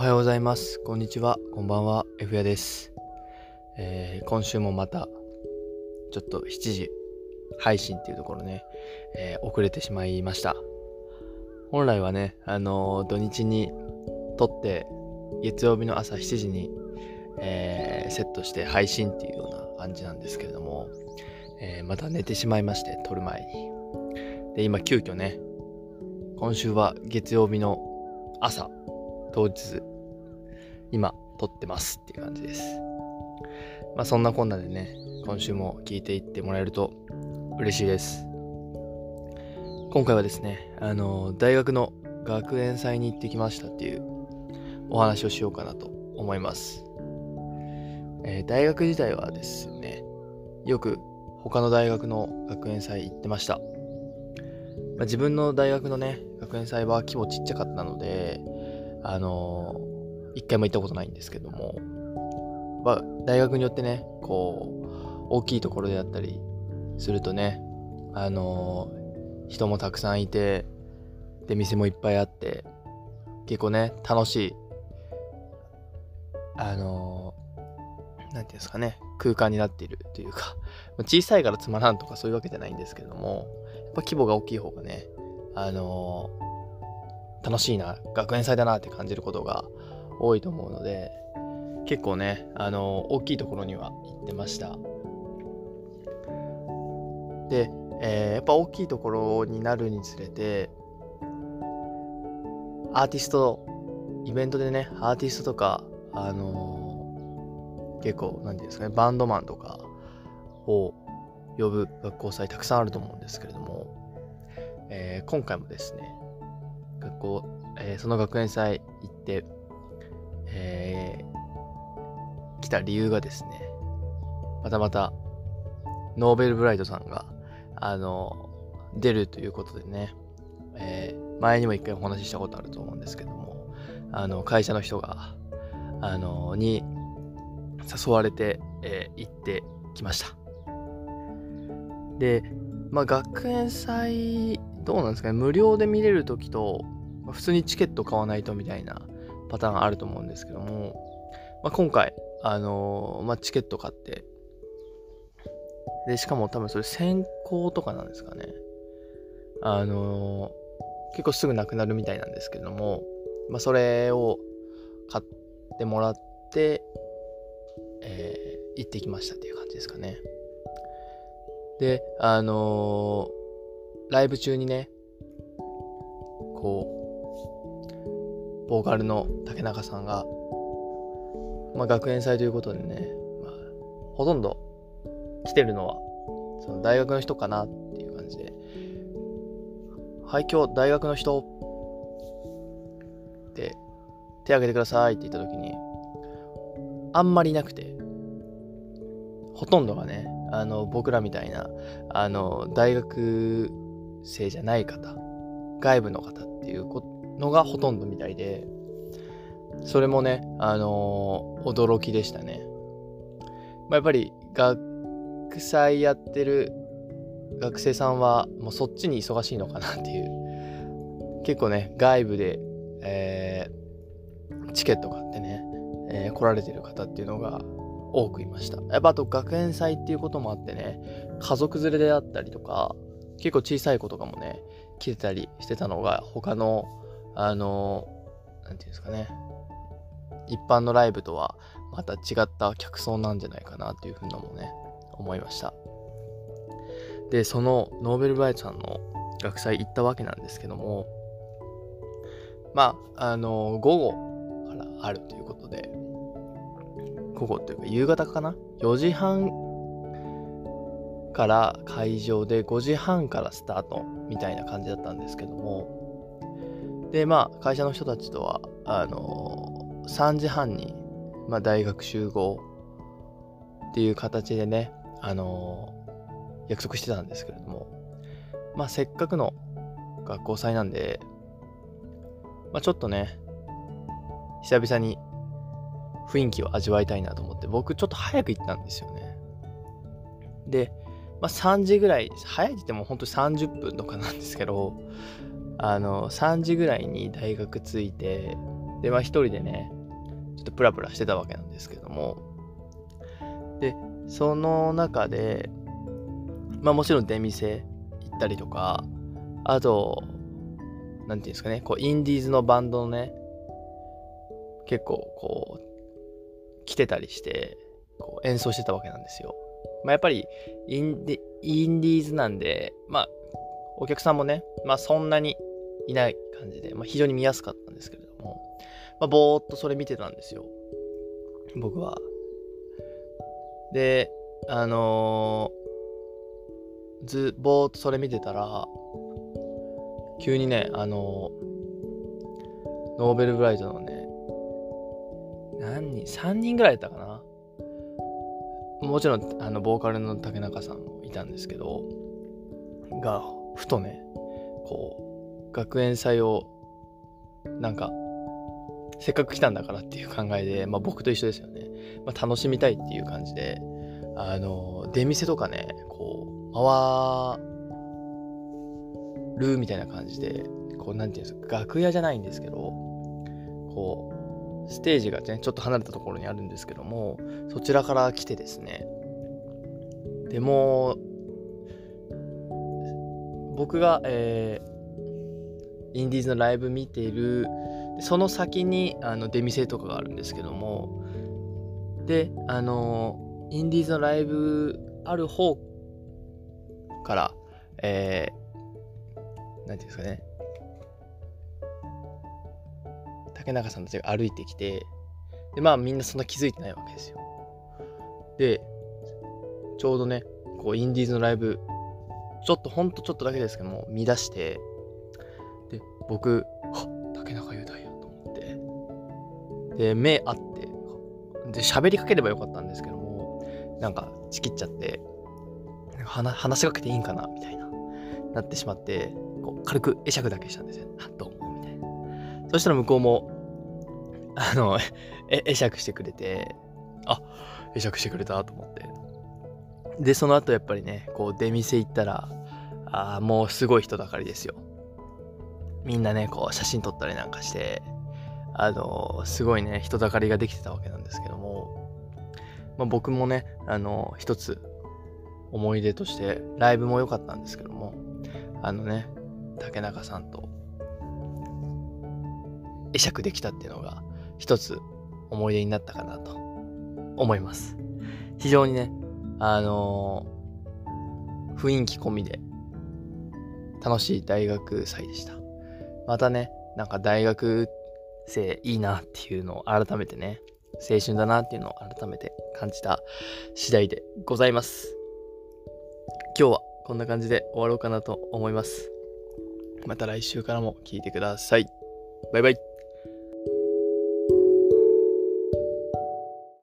はようございます。こんにちは。こんばんは。F やです。えー、今週もまた、ちょっと7時配信っていうところね、えー、遅れてしまいました。本来はね、あのー、土日に撮って、月曜日の朝7時に、え、セットして配信っていうような感じなんですけれども、えまた寝てしまいまして、撮る前に。で、今急遽ね、今週は月曜日の朝、当日、今、撮ってますっていう感じです。まあそんなこんなでね、今週も聞いていってもらえると嬉しいです。今回はですね、あの、大学の学園祭に行ってきましたっていうお話をしようかなと思います。えー、大学時代はですね、よく他の大学の学園祭行ってました。まあ、自分の大学のね、学園祭は規模ちっちゃかったので、あの、一回も行ったことないんですけども、まあ、大学によってね、こう、大きいところであったりするとね、あのー、人もたくさんいて、で、店もいっぱいあって、結構ね、楽しい、あのー、ていうんですかね、空間になっているというか、小さいからつまらんとかそういうわけじゃないんですけども、やっぱ規模が大きい方がね、あの楽しいな、学園祭だなって感じることが多いと思うので、結構ね、あの大きいところには行ってました。で、えー、やっぱ大きいところになるにつれて、アーティスト、イベントでね、アーティストとか、あのー、結構、なんていうんですかね、バンドマンとかを呼ぶ学校祭たくさんあると思うんですけれども、えー、今回もですね、学校、えー、その学園祭行って、えー、来た理由がですね、またまた、ノーベルブライトさんが、あの、出るということでね、えー、前にも一回お話ししたことあると思うんですけども、あの、会社の人が、あの、に誘われて、えー、行ってきました。で、まあ、学園祭どうなんですかね、無料で見れるときと、普通にチケット買わないとみたいなパターンあると思うんですけども、まあ、今回、あのー、まあ、チケット買って、で、しかも多分それ先行とかなんですかね。あのー、結構すぐなくなるみたいなんですけども、まあ、それを買ってもらって、えー、行ってきましたっていう感じですかね。で、あのーライブ中にね、こう、ボーカルの竹中さんが、まあ、学園祭ということでね、まあ、ほとんど来てるのは、その大学の人かなっていう感じで、はい、今日大学の人って手挙げてくださいって言った時に、あんまりなくて、ほとんどがね、あの、僕らみたいな、あの、大学生じゃない方、外部の方っていうことのがほとんどみたいで、それもね、あのー、驚きでしたね。まあ、やっぱり学祭やってる学生さんはもうそっちに忙しいのかなっていう。結構ね、外部で、えー、チケット買ってね、えー、来られてる方っていうのが多くいました。やっぱあと学園祭っていうこともあってね、家族連れであったりとか、結構小さい子とかもね、来てたりしてたのが、他の、あの、なんていうんですかね、一般のライブとはまた違った客層なんじゃないかなっていうふうなもね、思いました。で、そのノーベルバイトさんの学祭行ったわけなんですけども、まあ、あの、午後からあるということで、午後というか夕方かな ?4 時半から会場で5時半からスタートみたいな感じだったんですけどもでまあ会社の人たちとはあの3時半に、まあ、大学集合っていう形でねあの約束してたんですけれども。まあせっかくの学校祭なんでまあちょっとね久々に雰囲気を味わいたいなと思って僕ちょっと早く行ったんですよね。でまあ、3時ぐらい、早いって言っても本当に30分とかなんですけど、あの、3時ぐらいに大学着いて、で、まあ一人でね、ちょっとプラプラしてたわけなんですけども、で、その中で、まあもちろん出店行ったりとか、あと、なんていうんですかね、こう、インディーズのバンドのね、結構こう、来てたりして、こう演奏してたわけなんですよ。まあやっぱりインディ、インディーズなんで、まあ、お客さんもね、まあそんなにいない感じで、まあ非常に見やすかったんですけれども、まあぼーっとそれ見てたんですよ。僕は。で、あのー、ず、ぼーっとそれ見てたら、急にね、あのー、ノーベルブライトのね、何人 ?3 人ぐらいだったかなもちろん、あの、ボーカルの竹中さんもいたんですけど、が、ふとね、こう、学園祭を、なんか、せっかく来たんだからっていう考えで、まあ僕と一緒ですよね。まあ楽しみたいっていう感じで、あの、出店とかね、こう、回るみたいな感じで、こう、なんていうんですか、楽屋じゃないんですけど、こう、ステージがね、ちょっと離れたところにあるんですけども、そちらから来てですね、でも、僕が、えー、インディーズのライブ見てる、その先にあの出店とかがあるんですけども、で、あの、インディーズのライブある方から、えー、なんていうんですかね、竹中さんたちが歩いてきて、で、まあみんなそんな気づいてないわけですよ。で、ちょうどね、こう、インディーズのライブ、ちょっと、ほんとちょっとだけですけども、見出して、僕、は、竹中雄大やと思って、で、目合って、で、喋りかければよかったんですけども、なんか、ちきっちゃって、話話しかけていいんかなみたいな、なってしまって、こう軽く会釈だけしたんですよ。あ、どうも、みたいな。そしたら向こうも、あの、会釈してくれて、あ、会釈してくれたと思って。で、その後やっぱりね、こう出店行ったら、あ、もうすごい人だかりですよ。みんなね、こう写真撮ったりなんかして、あの、すごいね、人だかりができてたわけなんですけども、まあ、僕もね、あの、一つ思い出として、ライブも良かったんですけども、あのね、竹中さんと会釈できたっていうのが一つ思い出になったかなと思います。非常にね、あのー、雰囲気込みで楽しい大学祭でした。またね、なんか大学生いいなっていうのを改めてね、青春だなっていうのを改めて感じた次第でございます。今日はこんな感じで終わろうかなと思います。また来週からも聞いてください。バイバイ。